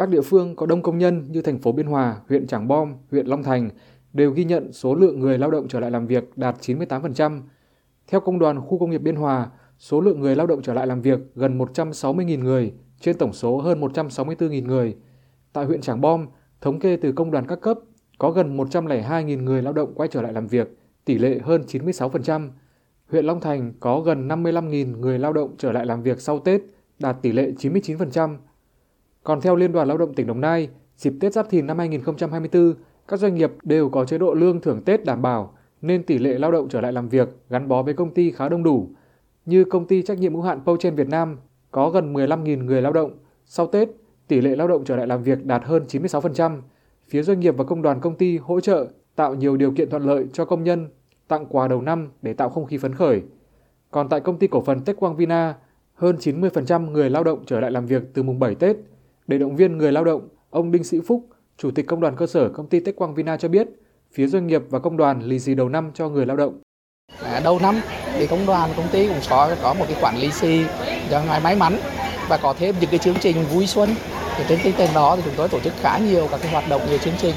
Các địa phương có đông công nhân như thành phố Biên Hòa, huyện Trảng Bom, huyện Long Thành đều ghi nhận số lượng người lao động trở lại làm việc đạt 98%. Theo Công đoàn Khu công nghiệp Biên Hòa, số lượng người lao động trở lại làm việc gần 160.000 người trên tổng số hơn 164.000 người. Tại huyện Trảng Bom, thống kê từ công đoàn các cấp, có gần 102.000 người lao động quay trở lại làm việc, tỷ lệ hơn 96%. Huyện Long Thành có gần 55.000 người lao động trở lại làm việc sau Tết, đạt tỷ lệ 99%. Còn theo Liên đoàn Lao động tỉnh Đồng Nai, dịp Tết Giáp Thìn năm 2024, các doanh nghiệp đều có chế độ lương thưởng Tết đảm bảo, nên tỷ lệ lao động trở lại làm việc gắn bó với công ty khá đông đủ. Như công ty trách nhiệm hữu hạn Pouchen Việt Nam có gần 15.000 người lao động, sau Tết, tỷ lệ lao động trở lại làm việc đạt hơn 96%. Phía doanh nghiệp và công đoàn công ty hỗ trợ tạo nhiều điều kiện thuận lợi cho công nhân, tặng quà đầu năm để tạo không khí phấn khởi. Còn tại công ty cổ phần Tech Quang Vina, hơn 90% người lao động trở lại làm việc từ mùng 7 Tết. Để động viên người lao động, ông Đinh Sĩ Phúc, Chủ tịch Công đoàn cơ sở công ty Tech Quang Vina cho biết, phía doanh nghiệp và công đoàn lì xì đầu năm cho người lao động. À, đầu năm thì công đoàn công ty cũng có có một cái khoản lì xì cho ngày may mắn và có thêm những cái chương trình vui xuân. Thì trên tinh thần đó thì chúng tôi tổ chức khá nhiều các cái hoạt động nhiều chương trình